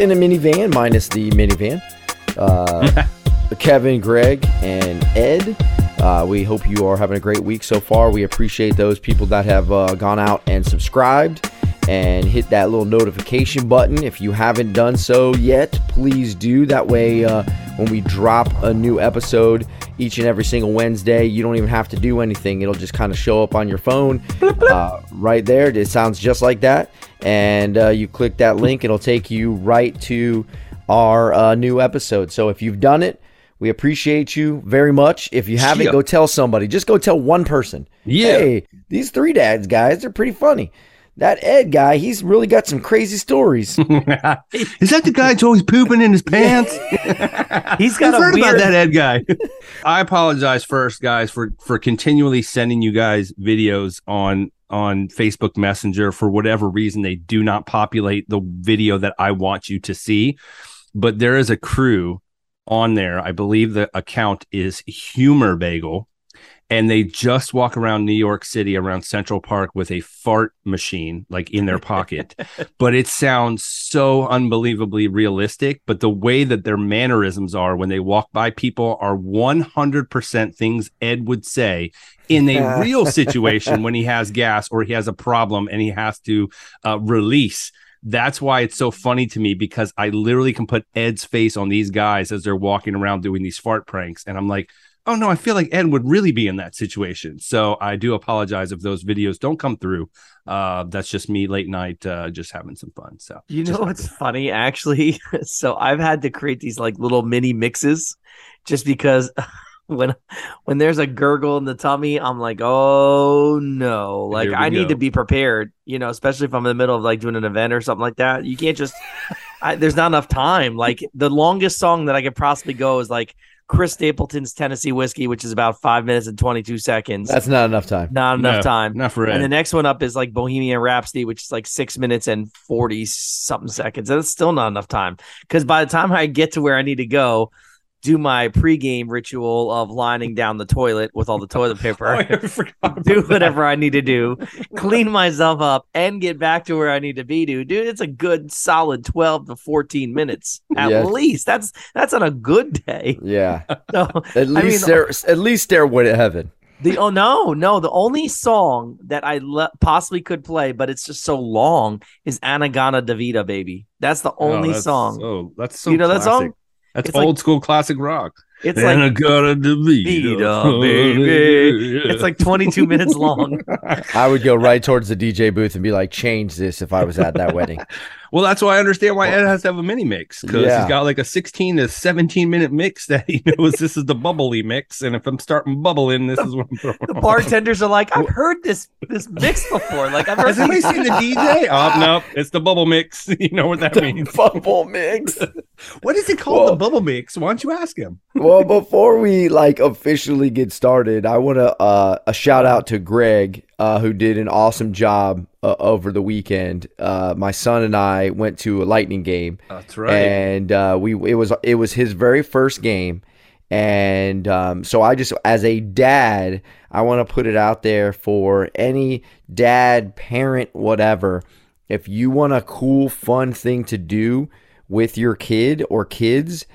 in a Minivan, minus the minivan. Uh, Kevin, Greg, and Ed. Uh, we hope you are having a great week so far. We appreciate those people that have uh, gone out and subscribed and hit that little notification button. If you haven't done so yet, please do. That way, uh, when we drop a new episode each and every single Wednesday, you don't even have to do anything. It'll just kind of show up on your phone uh, right there. It sounds just like that. And uh, you click that link, it'll take you right to our uh, new episode. So if you've done it, we appreciate you very much. If you haven't, Yeah. go tell somebody. Just go tell one person. Yeah. Hey, these three dads guys, they're pretty funny. That Ed guy, he's really got some crazy stories. Is that the guy that's always pooping in his pants? He's got I've a heard weird. about that Ed guy. I apologize first, guys, for for continually sending you guys videos on on Facebook Messenger for whatever reason they do not populate the video that I want you to see. But there is a crew on there. I believe the account is Humor Bagel. And they just walk around New York City around Central Park with a fart machine like in their pocket. but it sounds so unbelievably realistic. But the way that their mannerisms are when they walk by people are 100% things Ed would say in a real situation when he has gas or he has a problem and he has to uh, release. That's why it's so funny to me because I literally can put Ed's face on these guys as they're walking around doing these fart pranks. And I'm like, oh no, I feel like Ed would really be in that situation. So I do apologize if those videos don't come through. Uh, that's just me late night, uh, just having some fun. So You know what's funny, actually? so I've had to create these like little mini mixes, just because when when there's a gurgle in the tummy, I'm like, oh no! Like I need to be prepared, you know, especially if I'm in the middle of like doing an event or something like that. You can't just. I, there's not enough time. Like the longest song that I could possibly go is like Chris Stapleton's Tennessee Whiskey, which is about five minutes and 22 seconds. That's not enough time. not enough No, time. not for Ed. And the next one up is like Bohemian Rhapsody, which is like six minutes and 40 something seconds. That's still not enough time. Because by the time I get to where I need to go, do my pregame ritual of lining down the toilet with all the toilet Oh, paper, I forgot about do that. whatever I need to do, clean myself up, and get back to where I need to be, dude. Dude, it's a good solid 12 to 14 minutes at Yes. least. That's that's on a good day. Yeah. So At I least mean- there at least stairway to heaven. The oh no no the only song that I le- possibly could play, but it's just so long is Anagana Davida baby. That's the Oh, only that's song. So that's so you know that classic. song? That's It's like- old school classic rock. It's and like I got a Davida, baby. it's like 22 minutes long. I would go right towards the DJ booth and be like, change this if I was at that wedding. Well, that's why I understand why Ed has to have a mini mix because Yeah. he's got like a 16 to 17 minute mix that he knows this is the bubbly mix. And if I'm starting bubbling, this is what I'm throwing. The on. bartenders are like, I've heard this this mix before. Like I've heard Has anybody seen the DJ? Oh, no, it's the bubble mix. You know what that means. Bubble mix. What is it called? Well- the bubble mix. Why don't you ask him? well, before we like officially get started, I want to uh, a shout out to Greg, uh, who did an awesome job uh, over the weekend. Uh, my son and I went to a Lightning game, That's right. and uh, we it was it was his very first game, and um, so I just as a dad, I want to put it out there for any dad, parent, whatever. If you want a cool, fun thing to do with your kid or kids,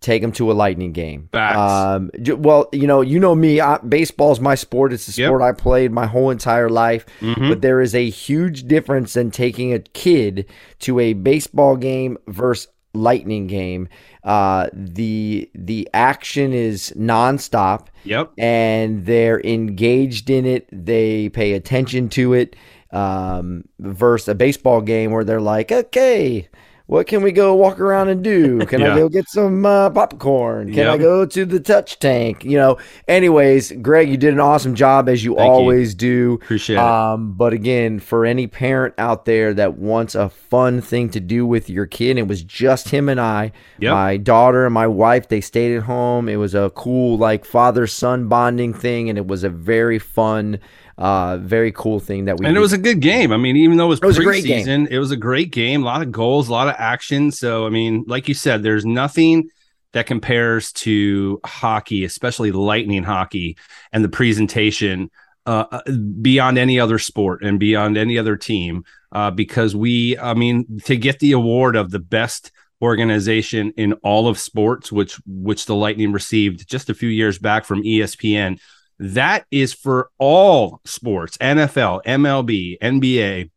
take them to a lightning game. Facts. Um, well, you know, you know me. I, baseball's my sport. It's the Yep. sport I played my whole entire life. Mhm. But there is a huge difference in taking a kid to a baseball game versus lightning game. Uh, the the action is nonstop Yep. and they're engaged in it. They pay attention to it. Um, versus a baseball game where they're like, okay, what can we go walk around and do? Can I go get some uh, popcorn? Can I go to the touch tank? You know. Anyways, Greg, you did an awesome job as you Thank you. always do. Appreciate it. Um, but again, for any parent out there that wants a fun thing to do with your kid, it was just him and I. Yep. My daughter and my wife, they stayed at home. It was a cool, like father son bonding thing, and it was a very fun, uh, very cool thing that we. and it was a good game. I mean, even though it was, It was a great game. preseason, it was a great game. A lot of goals, a lot of action. So, I mean, like you said, there's nothing that compares to hockey, especially lightning hockey, and the presentation uh, uh, beyond any other sport and beyond any other team uh, because we, I mean, to get the award of the best organization in all of sports, which which the Lightning received just a few years back from ESPN, that is for all sports: NFL, MLB, NBA,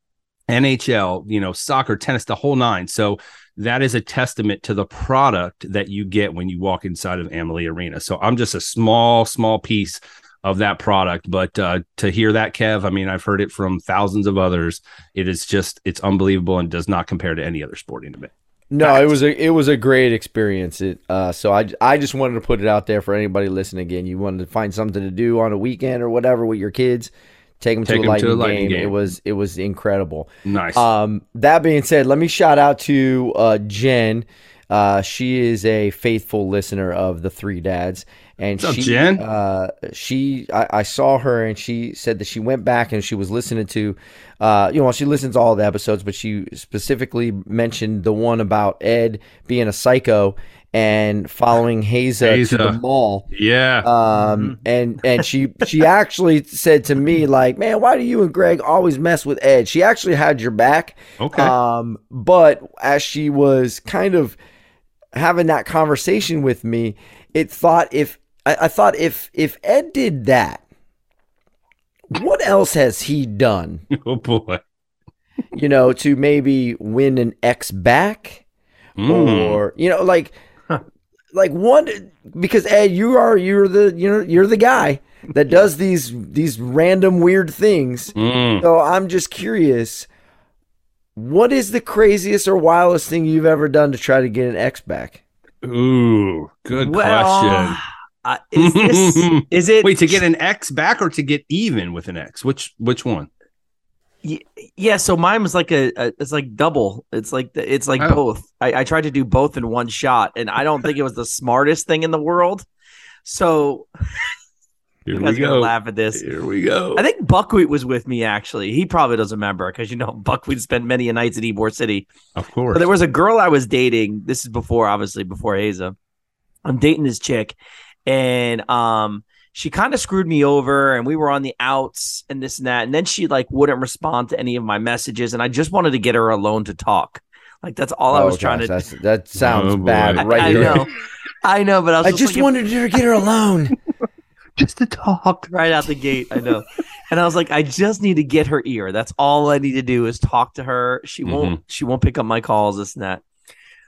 NHL, you know, soccer, tennis, the whole nine. So that is a testament to the product that you get when you walk inside of Amalie Arena. So I'm just a small, small piece of that product. But uh, to hear that, Kev, I mean, I've heard it from thousands of others. It is just, it's unbelievable and does not compare to any other sporting event. No, it was a it was a great experience. It uh, so I I just wanted to put it out there for anybody listening. Again, you wanted to find something to do on a weekend or whatever with your kids. Take them, Take to, a 'em lightning, to a Lightning game. game. It was it was incredible. Nice. Um, that being said, let me shout out to uh, Jen. Uh, she is a faithful listener of the Three Dads, and What's up, she, Jen? Uh, she, I, I saw her, and she said that she went back and she was listening to, uh, you know, she listens to all the episodes, but she specifically mentioned the one about Ed being a psycho and following Haza, to the mall. yeah. Um, and and she she actually said to me like, man, why do you and Greg always mess with Ed? She actually had your back. okay. Um, but as she was kind of having that conversation with me, it thought if I, I thought if if Ed did that, what else has he done? oh, boy. You know, to maybe win an ex back, Mm. or you know, like like one because Ed, you are you're the you know you're the guy that does these these random weird things. Mm. So I'm just curious, what is the craziest or wildest thing you've ever done to try to get an X back? Ooh, good Well, question. Uh, is this is it? Wait, to get an X back or to get even with an X? Which which one? Yeah so mine was like a, a it's like double it's like the- it's like Oh. both I, I tried to do both in one shot and i don't think it was the smartest thing in the world so Here you guys we go. laugh at this Here we go. i think buckwheat was with me actually he probably doesn't remember because you know buckwheat spent many a nights at Ybor city of course. but there was a girl i was dating this is before obviously before haza i'm dating this chick and um she kind of screwed me over and we were on the outs and this and that and then she like wouldn't respond to any of my messages and i just wanted to get her alone to talk. Like that's all i Oh, was trying to that's, that sounds Oh, bad I, right I there. know. I know but i was I just, just like, wanted to get her alone. just to talk. right out the gate i know. And i was like i just need to get her ear. That's all i need to do is talk to her. She won't she won't pick up my calls this and that.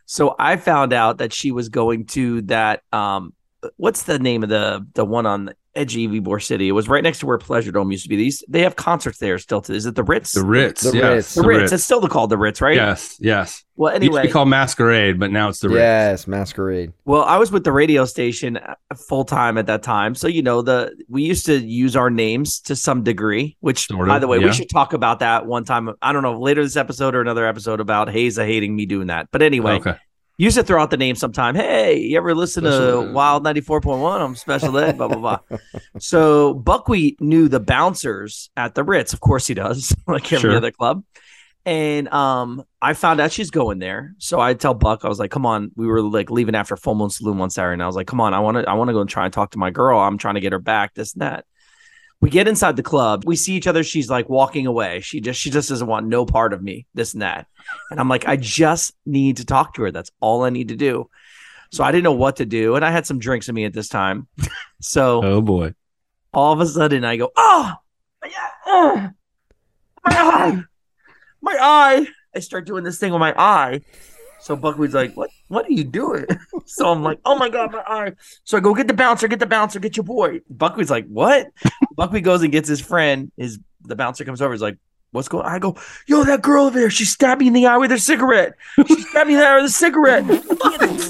So i found out that she was going to that um what's the name of the the one on the edge of Ybor City? It was right next to where Pleasure Dome used to be. These they have concerts there still. To, is it the Ritz? The Ritz. The yes, Ritz. The Ritz. It's still called the Ritz, right? Yes, yes. Well, It used to anyway, be called Masquerade, but now it's the Ritz. yes, masquerade. Well, I was with the radio station uh, full time at that time, so you know the we used to use our names to some degree. Which, Sort by the way, yeah. we should talk about that one time. I don't know later this episode or another episode about Haza hating me doing that. But anyway, Okay. Used to throw out the name sometime. Hey, you ever listen to Ed. Wild ninety four point one? I'm special ed. Blah blah blah. so Buckwheat knew the bouncers at the Ritz. Of course he does, like every Sure. other club. And um, I found out she's going there. So I tell Buck, I was like, "Come on." We were like leaving after Full Moon Saloon one Saturday, and I was like, "Come on, I want to, I want to go and try and talk to my girl. I'm trying to get her back. This and that." We get inside the club. We see each other. She's like walking away. She just, she just doesn't want no part of me. This and that. And I'm like, I just need to talk to her. That's all I need to do. So I didn't know what to do, and I had some drinks in me at this time. so Oh boy. all of a sudden I go, oh, yeah, uh, my eye, my eye. I start doing this thing with my eye. So Buckwheat's like, what? What are you doing? so I'm like, oh my god, my eye. So I go, get the bouncer, get the bouncer, get your boy. Buckwheat's like, what? Buckwheat goes and gets his friend. His the bouncer comes over. He's like, what's going? on? I go, yo, that girl over there, she stabbed me in the eye with her cigarette. She stabbed me in the eye with a cigarette.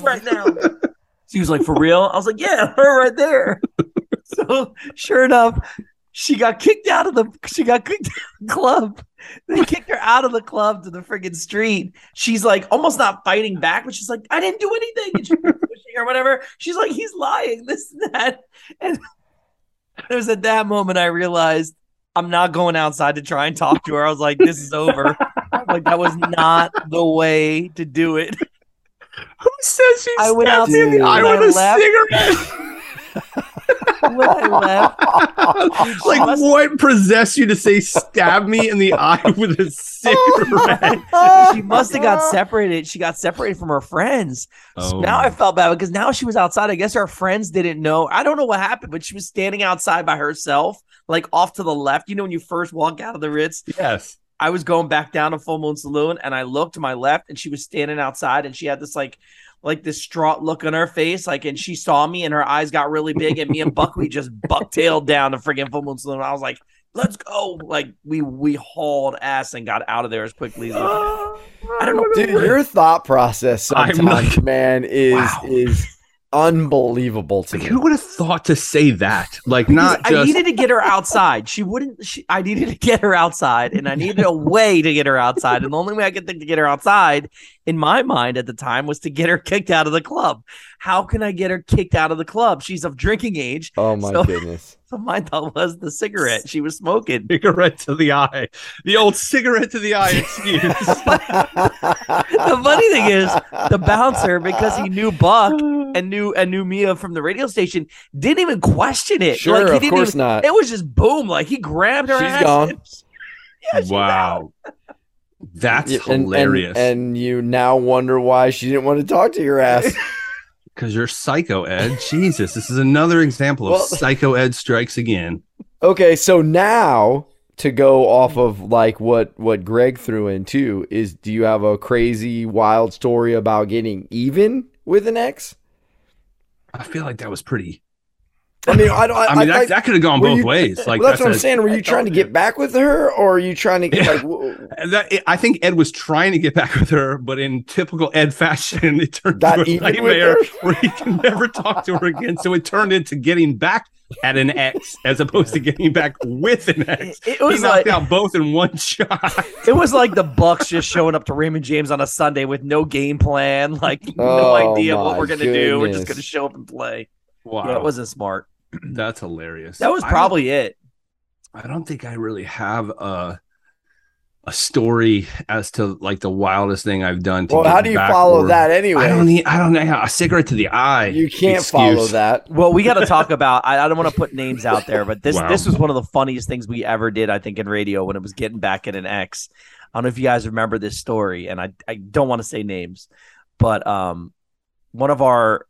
Right now. So he was like, for real? I was like, yeah, her right there. So sure enough, she got kicked out of the she got kicked out of the club. They kicked her out of the club to the friggin' street. She's like almost not fighting back, but she's like, I didn't do anything. And she's pushing or whatever. She's like, he's lying, this and that. And it was at that moment I realized I'm not going outside to try and talk to her. I was like, this is over. like that was not the way to do it. Who says she I went out me in the eye with a left. cigarette? When I left. like must- what possessed you to say stab me in the eye with a cigarette? she oh must have got separated. She got separated from her friends. So Oh. now I felt bad because now she was outside. I guess her friends didn't know. I don't know what happened, but she was standing outside by herself, like off to the left. You know, when you first walk out of the Ritz, yes. I was going back down to Full Moon Saloon and I looked to my left and she was standing outside and she had this like like this distraught look on her face, like and she saw me and her eyes got really big and me and Buckley just bucktailed down the freaking Full Moon Saloon. I was like, let's go. Like we we hauled ass and got out of there as quickly as we could. I don't know. Dude, your thought process I'm sometimes, man, is Wow. is unbelievable to Like, me. who would have thought to say that? Like not I needed to get her outside. She wouldn't. She, I needed to get her outside, and I needed a way to get her outside. And the only way I could think to get her outside, in my mind at the time, was to get her kicked out of the club. How can I get her kicked out of the club? She's of drinking age. Oh my So- goodness. So my thought was the cigarette she was smoking. cigarette to the eye. The old cigarette to the eye excuse. the funny thing is, the bouncer, because he knew Buck and knew and knew Mia from the radio station, didn't even question it. Sure, like, he of didn't course even, not. It was just boom. Like he grabbed her. She's ass gone. and- Yeah, she's out. wow. That's Yeah, and- and- hilarious. And, you now wonder why she didn't want to talk to your ass. Because you're psycho Ed. Jesus, this is another example of Well- psycho Ed strikes again. Okay, so now to go off of like what what Greg threw in too is do you have a crazy wild story about getting even with an ex? I feel like that was pretty. I mean, I. I, I mean, that, like- that could have gone both you- ways. Like well, that's, what I'm a- saying. Were you trying to get back with her, or are you trying to get Yeah. like? w- That, I think Ed was trying to get back with her, but in typical Ed fashion, it turned Got into a nightmare where he can never talk to her again. So it turned into getting back at an ex as opposed to getting back with an ex. It, it He was knocked like out both in one shot. it was like the Bucks just showing up to Raymond James on a Sunday with no game plan, like no Oh, idea what we're gonna do. We're just gonna show up and play. Wow, Yeah, it wasn't smart. that's hilarious. That was I probably it. I don't think I really have a a story as to like the wildest thing I've done. To Well, how do you follow or- that anyway? I don't need. I don't know. A cigarette to the eye. you can't excuse. follow that. Well, we got to talk about. I, I don't want to put names out there, but this Wow. this was one of the funniest things we ever did. I think in radio when it was getting back at an ex. I don't know if you guys remember this story, and I I don't want to say names, but um, one of our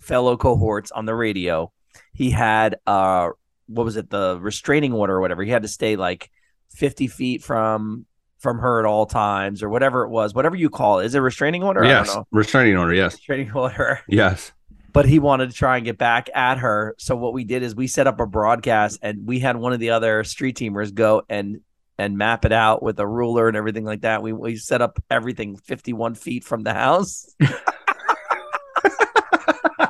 fellow cohorts on the radio, he had uh, what was it, the restraining order or whatever. He had to stay like fifty feet from from her at all times or whatever it was, whatever you call it. Is it a restraining order? I Yes, don't know. restraining order. Yes, Restraining order yes. but he wanted to try and get back at her. So what we did is we set up a broadcast and we had one of the other street teamers go and and map it out with a ruler and everything like that. We we set up everything 51 feet from the house.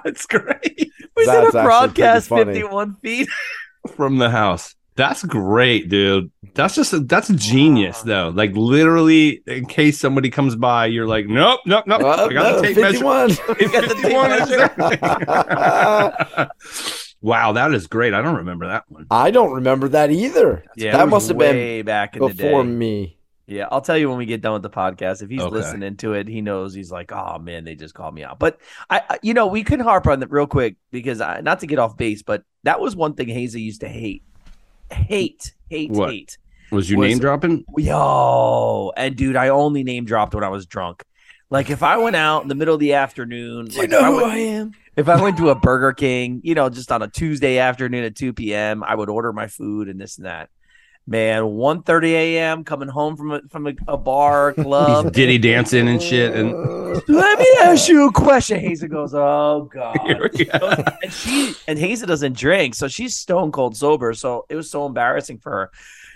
That's great. We That's set actually broadcast 51 feet. From the house. That's great, dude. That's just a, that's genius, though. Like literally, in case somebody comes by, you're like, nope, nope, nope. Uh, I got no, the tape measure. 51. We got the tape measure. wow, that is great. I don't remember that one. I don't remember that either. Yeah, that must have been way back in the before day. me. Yeah, I'll tell you when we get done with the podcast. If he's Okay. listening to it, he knows he's like, "Oh man, they just called me out." But I, I you know, we could harp on that real quick because I, not to get off base, but that was one thing Hazy used to hate, hate, hate, What? hate. Was you Was- name dropping? Yo, and dude, I only name dropped when I was drunk. Like if I went out in the middle of the afternoon, Do you know I who went, I am? if I went to a Burger King, you know, just on a Tuesday afternoon at two p.m., I would order my food and this and that. Man, 1.30 a.m. coming home from a, from a, a bar club. Diddy dancing and shit. And Let me ask you a question. Hazel goes, "Oh God." Here we go. and she and Hazel doesn't drink, so she's stone cold sober. So it was so embarrassing for her.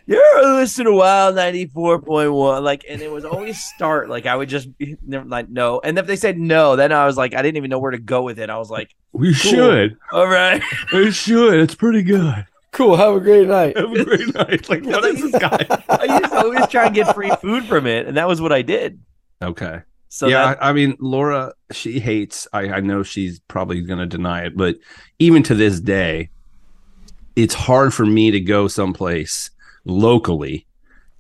You're listening to Wild ninety four point one, like, and it was always start like I would just never like no, and if they said no, then I was like I didn't even know where to go with it. I was like, we should. all right, We should. It's pretty good. Cool. Have a great night. Have a great night. Like, what is this guy? I used to always try and get free food from it, and that was what I did. Okay. So yeah, that, I, I mean, Laura, she hates. I, I know she's probably going to deny it, but even to this day, it's hard for me to go someplace locally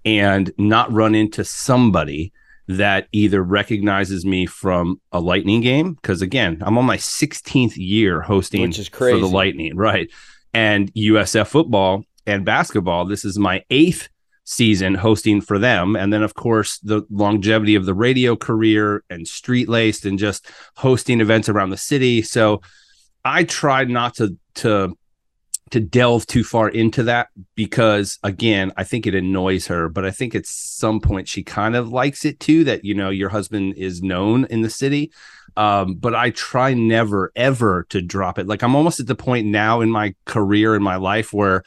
and not run into somebody that either recognizes me from a Lightning game because again, I'm on my 16th year hosting Which is for the. Lightning, right? And USF football and basketball. This is my eighth season hosting for them. And then, of course, the longevity of the radio career and street laced and just hosting events around the city. So I tried not to, to, to delve too far into that because again i think it annoys her but i think at some point she kind of likes it too that you know your husband is known in the city. Um, but i try never ever to drop it. Like i'm almost at the point now in my career in my life where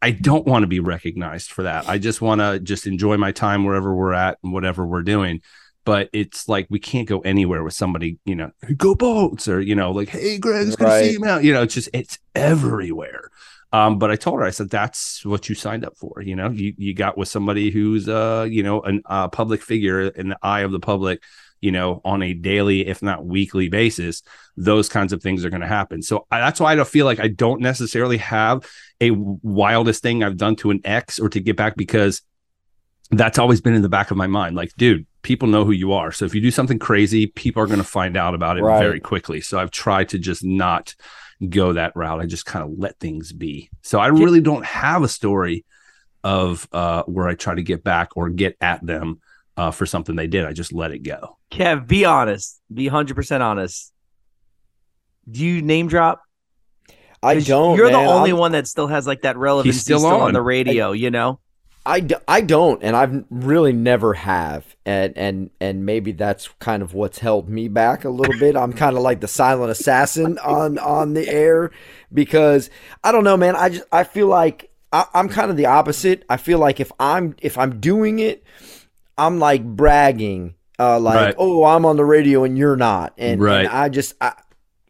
i don't want to be recognized for that. I just want to just enjoy my time wherever we're at and whatever we're doing but it's like we can't go anywhere with somebody, you know, go boats or you know, like, hey, Greg's gonna Right. see him out. You know, it's just it's everywhere. Um, but I told her, I said, that's what you signed up for. You know, you you got with somebody who's uh, you know, a uh, public figure in the eye of the public, you know, on a daily, if not weekly basis. Those kinds of things are going to happen. So I, that's why I don't feel like I don't necessarily have a wildest thing I've done to an ex or to get back because that's always been in the back of my mind. Like, dude, people know who you are. So if you do something crazy, people are going to find out about it Right. very quickly. So I've tried to just not go that route. I just kind of let things be. So I really don't have a story of uh, where I try to get back or get at them uh, for something they did. I just let it go. Kev, be honest. Be hundred percent honest. Do you name drop? I don't. You're man. the only I'm- one that still has like that relevancy still still, on. on. the radio. you know. I, d- I don't and I've really never have and and and maybe that's kind of what's held me back a little bit. I'm kind of like the silent assassin on on the air because I don't know man. I just I feel like I, I'm kind of the opposite. I feel like if I'm if I'm doing it, I'm like bragging uh like Right. oh I'm on the radio and you're not and, Right. and I just I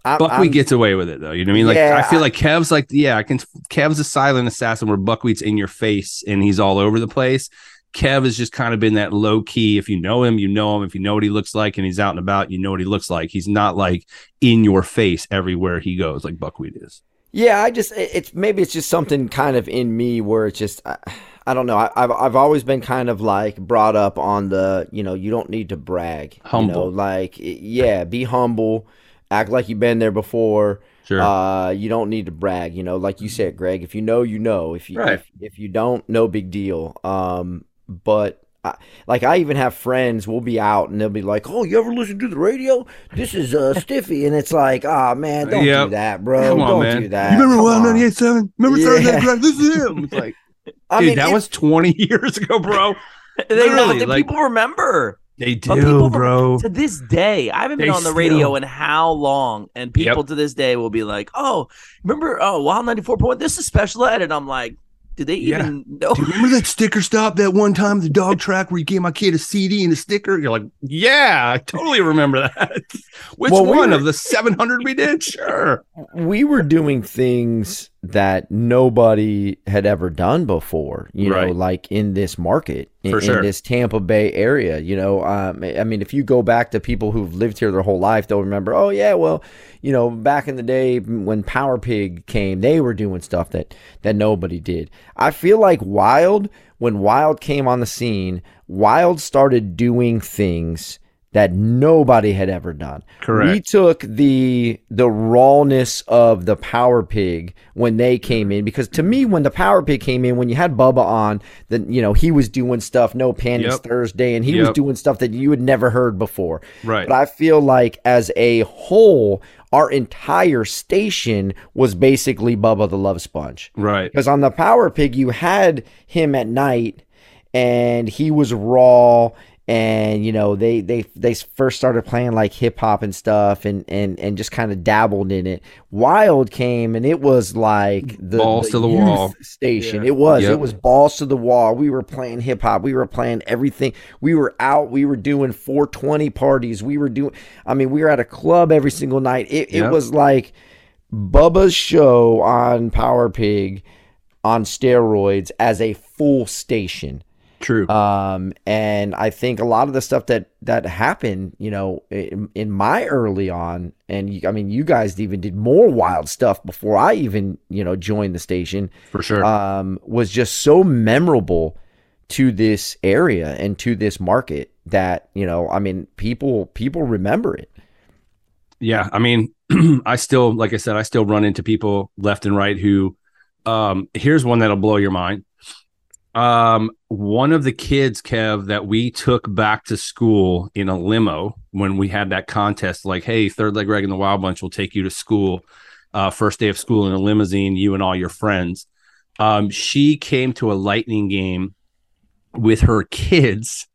I, Buckwheat I'm- gets away with it though. You know what I mean? Like Yeah, I feel like Kev's like, yeah, I can Kev's a silent assassin where Buckwheat's in your face and he's all over the place. Kev has just kind of been that low key. If you know him, you know him. If you know what he looks like and he's out and about, you know what he looks like. He's not like in your face everywhere he goes like Buckwheat is. Yeah, I just it's maybe it's just something kind of in me where it's just I, I don't know. I, I've I've always been kind of like brought up on the you know you don't need to brag. You know, Humble. like yeah, be humble, act like you've been there before. Sure. Uh, you don't need to brag. You know, like you said, Greg. If you know, you know. If you Right. if, if you don't, no big deal. Um, but. I, like I even have friends, we'll be out and they'll be like, "Oh, you ever listen to the radio? This is uh Stiffy," and it's like, "Ah, man, don't Yep. do that, bro. Come on, don't man. do that." You remember Come Wild on." 98.7? Remember Yeah. Thursday Night This is him. It's like, I dude, mean, that it- was 20 years ago, bro. They Literally, know like- people remember. They But do, people bro. To this day, I haven't been They on the still- radio in how long? And people to this day will be like, "Oh, remember? Oh, Wild ninety four point. This is special ed." And I'm like, "Do they Yeah. even know?" Do you remember that sticker stop that one time the dog track where you gave my kid a CD and a sticker? You're like, yeah, I totally remember that. Which Well, we one were- of the 700 we did? Sure. we were doing things that nobody had ever done before, you know, like in this market, in, For in this Tampa Bay area, you know. Um, I mean, if you go back to people who've lived here their whole life, they'll remember, oh, yeah, well, you know, back in the day when Power Pig came, they were doing stuff that, that nobody did. I feel like Wild, when Wild came on the scene, Wild started doing things that nobody had ever done. Correct. We took the the rawness of the Power Pig when they came in because to me when the Power Pig came in when you had Bubba on then you know he was doing stuff no panties Yep. Thursday and he was doing stuff that you had never heard before. Right. But I feel like as a whole our entire station was basically Bubba the Love Sponge. Right. Because on the Power Pig, you had him at night, and he was raw, and you know they they they first started playing like hip hop and stuff, and and and just kind of dabbled in it. Wild came, and it was like the Balls to the youth wall. station. Yeah. It was Yep. it was balls to the wall. We were playing hip hop. We were playing everything. We were out. We were doing 420 parties. We were doing. I mean, we were at a club every single night. It it was like. Bubba's show on Power Pig on steroids as a full station. True. Um, and I think a lot of the stuff that that happened, you know, in, in my early on, and you, I mean, you guys even did more wild stuff before I even, you know, joined the station. For sure. Um, was just so memorable to this area and to this market that you know, I mean, people people remember it. yeah. I mean, I still, like I said, I still run into people left and right who Um, here's one that'll blow your mind. Um, one of the kids, Kev, that we took back to school in a limo when we had that contest, like, hey, Third Leg Greg and the Wild Bunch will take you to school, uh, first day of school in a limousine, you and all your friends. Um, she came to a lightning game with her kids,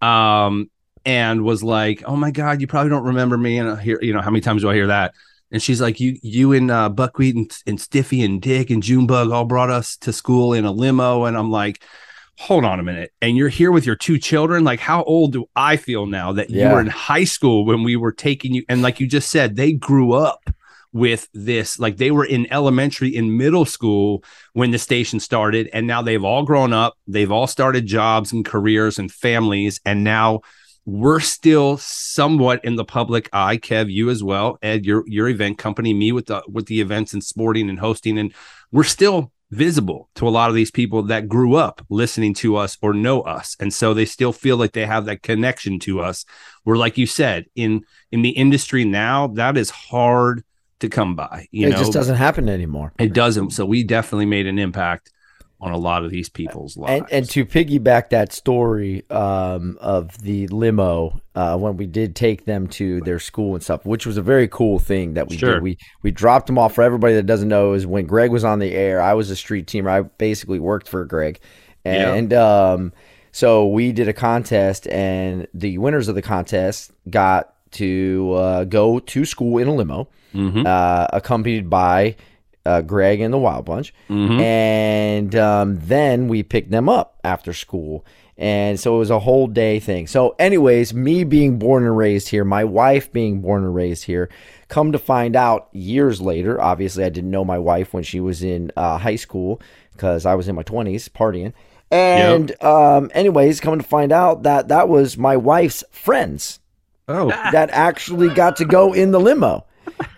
um, and was like, "Oh my god, you probably don't remember me." And I hear, you know, how many times do I hear that? And she's like, "You, you and uh, Buckwheat and, and Stiffy and Dick and Junebug all brought us to school in a limo." And I'm like, "Hold on a minute." And you're here with your two children. Like, how old do I feel now that you were in high school when we were taking you? And like you just said, they grew up with this. Like they were in elementary and middle school when the station started, and now they've all grown up. They've all started jobs and careers and families, and now we're still somewhat in the public eye. Kev, you as well, Ed, your your event company, me with the with the events and sporting and hosting, and we're still visible to a lot of these people that grew up listening to us or know us and so they still feel like they have that connection to us where like you said in in the industry now that is hard to come by you it know just doesn't happen anymore. it doesn't so we definitely made an impact on a lot of these people's lives And, and to piggyback that story um, of the limo uh, when we did take them to their school and stuff, which was a very cool thing that we Sure. did. We we dropped them off for everybody that doesn't know is when Greg was on the air. I was a street teamer. I basically worked for Greg, Yeah. and um, so we did a contest, and the winners of the contest got to uh, go to school in a limo, Mhm, uh, accompanied by uh, Greg and the Wild Bunch. Mhm. and um, then we picked them up after school. And so it was a whole day thing. So anyways me being born and raised here my wife being born and raised here come to find out years later obviously i didn't know my wife when she was in uh, high school because i was in my 20s partying. And um, anyways coming to find out that that was my wife's friends oh. that actually got to go in the limo.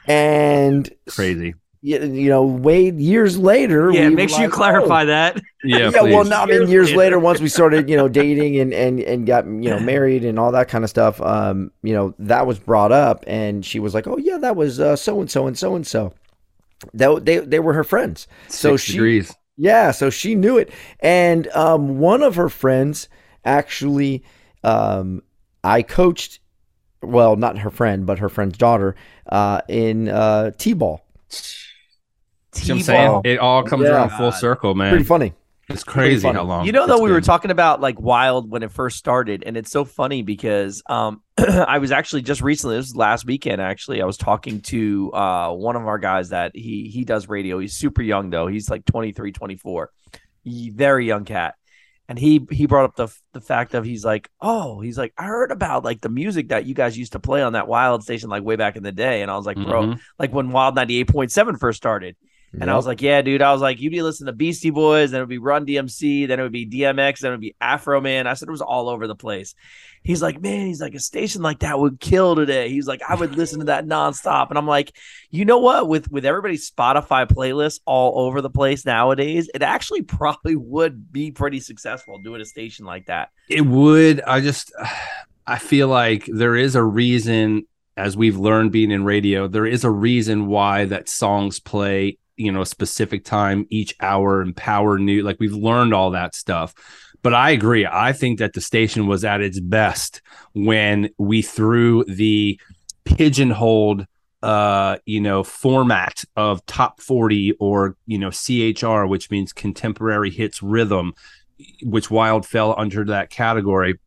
And crazy you, you know, way years later. Yeah, we make were sure you clarify oh. that. yeah, Yeah, well, please. no, I mean, years later, once we started, you know, dating and and and got you know married and all that kind of stuff, um, you know, that was brought up, and she was like, "Oh yeah, that was so and so and so and so." That they they were her friends. So Six she degrees yeah, so she knew it. And um, one of her friends actually, um, I coached, well, not her friend, but her friend's daughter, uh, in uh, T ball. See what I'm saying it all comes Yeah. around full circle man Pretty funny. it's crazy funny. how long You know, though, it's we were talking about like Wild when it first started, and it's so funny because um, I was actually just recently, this was last weekend, actually, I was talking to uh, one of our guys that he he does radio. He's super young though; he's like 23, 24, He- very young cat. And he he brought up the the fact of he's like, oh, he's like, I heard about like the music that you guys used to play on that Wild station like way back in the day, and I was like, bro, Mhm. like when Wild ninety eight point seven first started. And I was like, yeah, dude. I was like, you'd be listening to Beastie Boys, then it would be Run DMC, then it would be DMX, then it would be Afroman. I said it was all over the place. He's like, man, he's like, a station like that would kill today. He's like, I would listen to that nonstop. And I'm like, you know what? With with everybody's Spotify playlists all over the place nowadays, it actually probably would be pretty successful doing a station like that. It would. I just, I feel like there is a reason, as we've learned being in radio, there is a reason why that songs play, you know, a specific time each hour and power new. Like we've learned all that stuff. But I agree. I think that the station was at its best when we threw the pigeonholed uh you know format of top 40 or you know CHR which means contemporary hits rhythm which wild fell under that category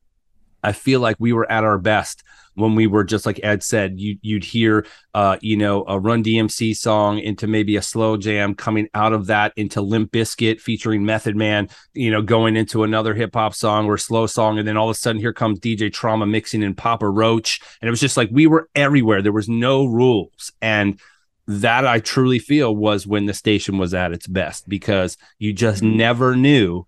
i feel like we were at our best when we were just like ed said you, you'd hear uh you know a run dmc song into maybe a slow jam coming out of that into Limp Bizkit featuring method man you know going into another hip-hop song or slow song. And then all of a sudden here comes dj trauma mixing in papa roach. And it was just like we were everywhere. There was no rules. And that i truly feel was when the station was at its best because you just never knew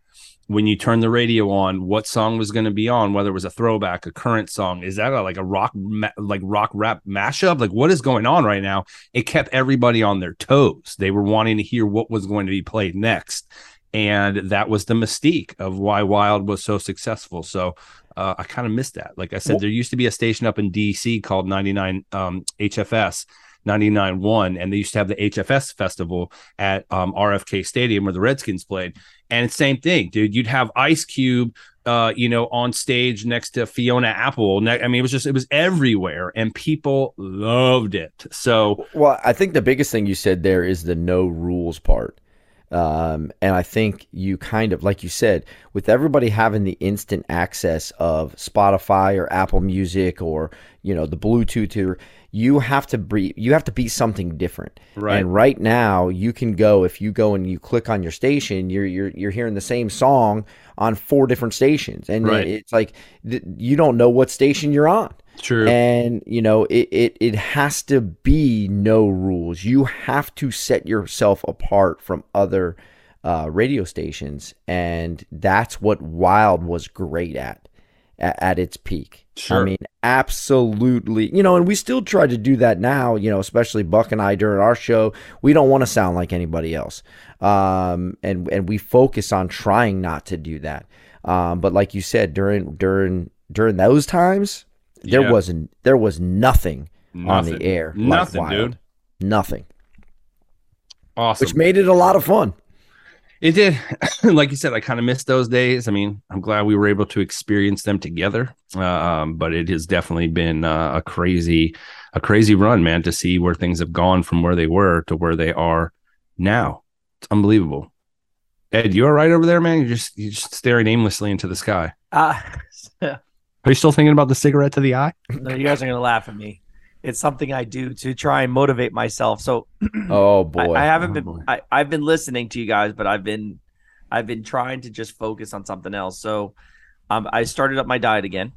when you turn the radio on what song was going to be on whether it was a throwback a current song is that a, like a rock ma- like rock rap mashup? Like what is going on right now? It kept everybody on their toes. They were wanting to hear what was going to be played next. And that was the mystique of why wild was so successful. So uh, i kind of missed that. Like i said there used to be a station up in dc called 99 um, hfs 99.1, and they used to have the HFS festival at um, RFK Stadium where the Redskins played. And same thing, dude. You'd have Ice Cube, uh, you know, on stage next to Fiona Apple. I mean, it was just it was everywhere, and people loved it. So, Well, I think the biggest thing you said there is the no rules part. Um, and I think you kind of, like you said, with everybody having the instant access of Spotify or Apple Music or you know the Bluetooth, or, you have to be you have to be something different. Right. And right now, you can go if you go and you click on your station, you're you're you're hearing the same song on four different stations, and Right. it's like you don't know what station you're on true. and you know it, it it has to be no rules you have to set yourself apart from other uh, radio stations and that's what wild was great at at, its peak Sure. i mean absolutely you know and we still try to do that now you know especially buck and i during our show we don't want to sound like anybody else um and and we focus on trying not to do that um but like you said during during during those times there Yeah. wasn't there was nothing, on the air Nothing, Wild. dude. nothing Awesome. which made it a lot of fun It did. like you said, I kind of missed those days. I mean, I'm glad we were able to experience them together. Um, but it has definitely been uh, a crazy, a crazy run, man, to see where things have gone from where they were to where they are now. It's unbelievable. Ed, you all right over there, man? You're just you're just staring aimlessly into the sky. Uh, Are you still thinking about the cigarette to the eye? no, you guys are gonna laugh at me. It's something I do to try and motivate myself. So oh boy I haven't Oh, been. boy. I, I've been listening to you guys, but I've been, I've been trying to just focus on something else. So, um, I started up my diet again,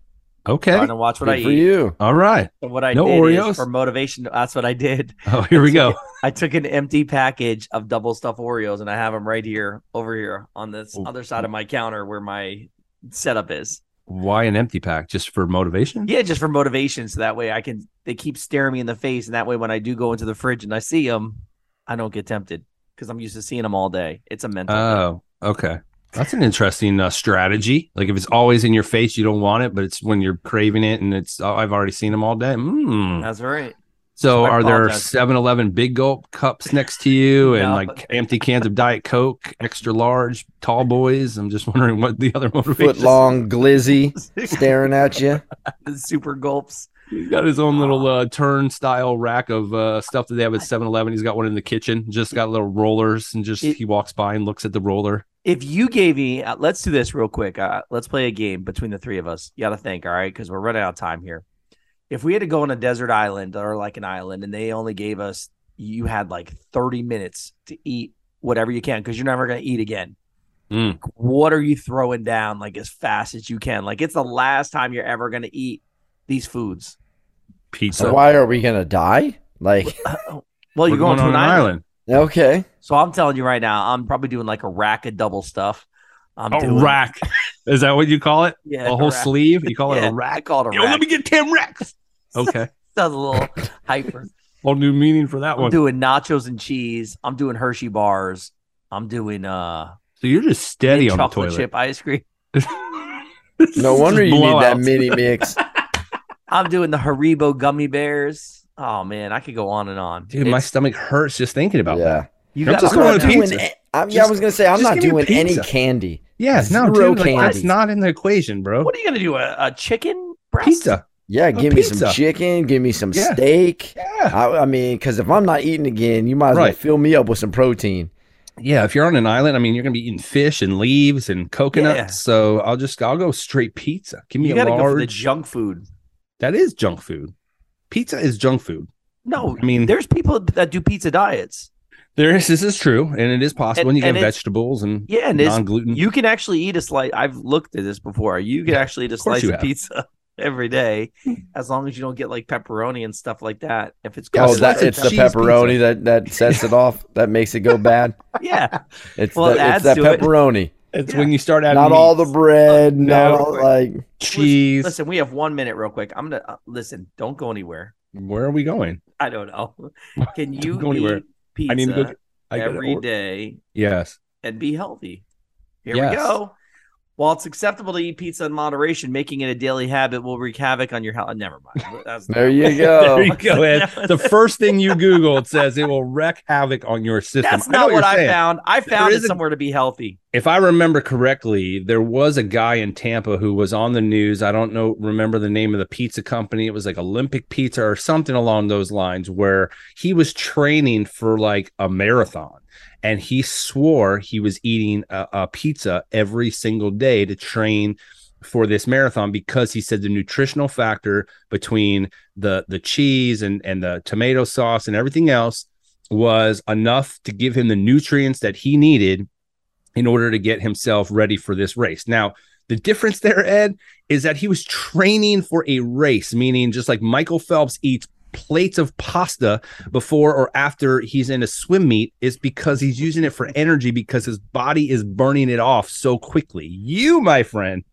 Okay. trying to watch what Good I for eat. you All right. So what I No did Oreos? is for motivation. That's what I did. Oh, here we go. I took an empty package of double stuff Oreos and I have them right here, over here on this Ooh. other side of my counter where my setup is. Why an empty pack? Just for motivation? Yeah, just for motivation, so that way I can. They keep staring me in the face, and that way when I do go into the fridge and I see them, I don't get tempted because I'm used to seeing them all day. It's a mental. thing. Oh, okay. That's an interesting uh, strategy. Like if it's always in your face, you don't want it, but it's when you're craving it and it's oh, I've already seen them all day. Mm. That's right. So I are there 7-Eleven big gulp cups next to you and No. like empty cans of Diet Coke, extra large, tall boys? I'm just wondering what the other motivation. foot long glizzy staring at you super gulps. He's got his own little uh, turnstile rack of uh, stuff that they have at 7-Eleven. He's got one in the kitchen. Just got little rollers and just It- he walks by and looks at the roller. If you gave me, uh, let's do this real quick. Uh, let's play a game between the three of us. You got to think, all right, because we're running out of time here. If we had to go on a desert island or like an island, and they only gave us, you had like thirty minutes to eat whatever you can, because you're never going to eat again. Mm. What are you throwing down like as fast as you can? Like it's the last time you're ever going to eat these foods. Pizza. so why are we gonna die like Well, We're you're going, to an island. okay So I'm telling you right now, I'm probably doing like a rack of double stuff. I'm A doing rack. Is that what you call it? Yeah, a whole rack. sleeve? You call it a rack? I call it a Yo, rack. let me get 10 racks. Okay. Sounds a little hyper. Whole new meaning for that one. I'm one. doing nachos and cheese. I'm doing Hershey bars. I'm doing uh So you're just steady mint on the chocolate toilet. chip ice cream. no wonder you need that mini mix I'm doing the Haribo gummy bears. Oh man, I could go on and on. Dude, my stomach hurts just thinking about yeah that. you I'm got just I'm going not to doing pizza. a- I'm, yeah, I was gonna say I'm not doing any candy. Yeah, no, dude, like, that's not in the equation, bro. What are you gonna do? A, a chicken breast? Pizza. Yeah, give me pizza. some chicken, give me some Yeah. steak. Yeah. I, I mean, because if I'm not eating again, you might as well fill me up with some protein. Yeah, if you're on an island, I mean, you're gonna be eating fish and leaves and coconuts. Yeah. So I'll just I'll go straight pizza. Give me You a gotta large. go for the junk food. that is junk food. Pizza is junk food. No, I mean, there's people that do pizza diets. There is this is true, and it is possible. And- And, you get and vegetables and Yeah, and non gluten. you can actually eat a slice. I've looked at this before. You can actually eat a Of slice you of have. pizza every day, as long as you don't get like pepperoni and stuff like that. If it's Yeah, oh, slice that it's the pepperoni pizza. that that sets it off. That makes it go bad. yeah, It's Well, it the, it's that to it. pepperoni. it's yeah. when you start adding Not all the bread. No. Not all like. cheese. Listen, we have one minute, real quick. I'm gonna uh, listen. Don't go anywhere. Where are we going? I don't know. Can you go anywhere. Pizza I need to go. get- I gotta every day Yes. and be healthy? Here Yes. we go. While it's acceptable to eat pizza in moderation, making it a daily habit will wreak havoc on your health. Uh, never mind. That's There you go. There you go, Ed. The first thing you Google, it says it will wreak havoc on your system. That's I know not what I saying. found. I found There it is somewhere to be healthy. If I remember correctly, there was a guy in Tampa who was on the news. I don't know, remember the name of the pizza company. It was like Olympic Pizza or something along those lines, where he was training for like a marathon. And he swore he was eating a, a pizza every single day to train for this marathon because he said the nutritional factor between the the cheese and and the tomato sauce and everything else was enough to give him the nutrients that he needed in order to get himself ready for this race. Now, the difference there, Ed, is that he was training for a race, meaning just like Michael Phelps eats plates of pasta before or after he's in a swim meet, is because he's using it for energy because his body is burning it off so quickly. You, my friend,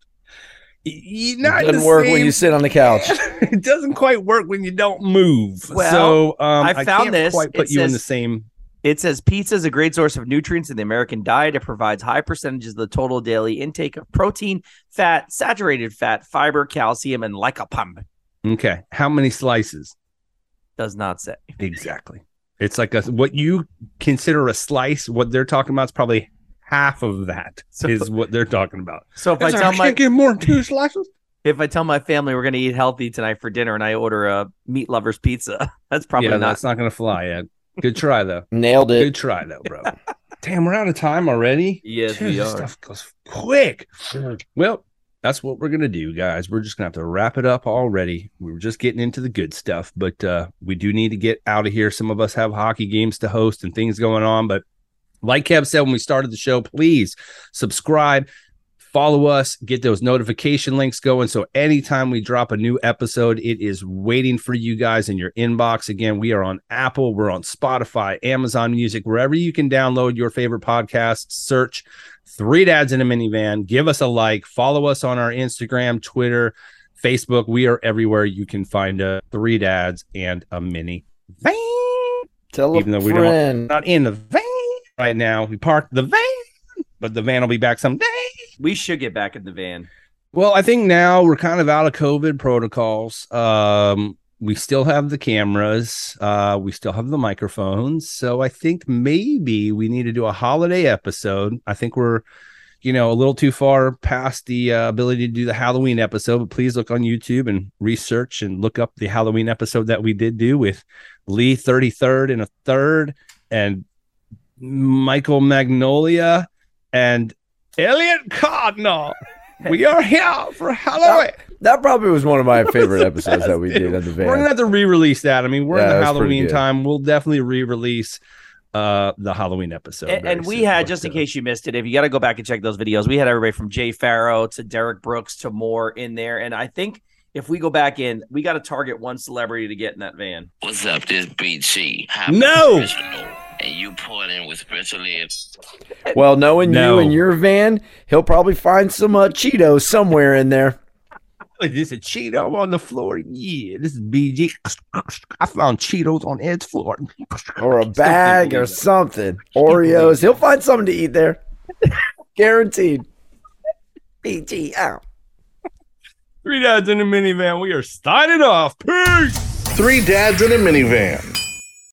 y- y- not it doesn't work when you sit on the couch. it doesn't quite work when you don't move. Well, so um, I found can't this. quite put It you in the same. It says pizza is a great source of nutrients in the American diet. It provides high percentages of the total daily intake of protein, fat, saturated fat, fiber, calcium, and lycopene. Okay, how many slices? Does not say. Exactly. It's like a what you consider a slice. What they're talking about is probably half of that is So- what they're talking about. So if I tell I my get more than two slices. if I tell my family we're going to eat healthy tonight for dinner, and I order a meat lovers pizza, that's probably yeah, not. that's not going to fly yet. Good try though. Nailed it. Good try though, bro. Damn, we're out of time already. Yes, Dude, we this are. Stuff goes quick. Well, that's what we're gonna do, guys. We're just gonna have to wrap it up already. We were just getting into the good stuff, but uh, we do need to get out of here. Some of us have hockey games to host and things going on, but like Kev said when we started the show, please subscribe, follow us, get those notification links going. So anytime we drop a new episode, it is waiting for you guys in your inbox. Again, we are on Apple, we're on Spotify, Amazon Music, wherever you can download your favorite podcasts. Search Three Dads in a Minivan. Give us a like, follow us on our Instagram, Twitter, Facebook. We are everywhere you can find uh, Three Dads and a Mini Van Tell even a though we don't- not in the van right now. We parked the van, but the van will be back someday. we should get back in the van. Well, I think now we're kind of out of COVID protocols. Um, we still have the cameras, uh, we still have the microphones. So I think maybe we need to do a holiday episode. I think we're, you know, a little too far past the uh, ability to do the Halloween episode. But please look on YouTube and research and look up the Halloween episode that we did do with Lee 33rd and a third and Michael Magnolia and Elliot Cardinal. We are here for Halloween. That probably was one of my favorite episodes that we did on the van. We're gonna have to re-release that. I mean, we're Yeah, in the Halloween time. We'll definitely re-release uh the Halloween episode. and, and we soon. had just in uh, case you missed it if you got to go back and check those videos we had everybody from jay farrow to derek brooks to more in there and i think if we go back in we got to target one celebrity to get in that van What's up? This BT. No! Original, And you poured in with special ed. Well, knowing No. you and your van, he'll probably find some uh, Cheetos somewhere in there. Is this a Cheeto on the floor? Yeah, this is BG. I found Cheetos on Ed's floor. or a bag or something. Oreos. He'll find something to eat there. Guaranteed. BG out. Three dads in a minivan. We are signing off. Peace. Three Dads in a Minivan.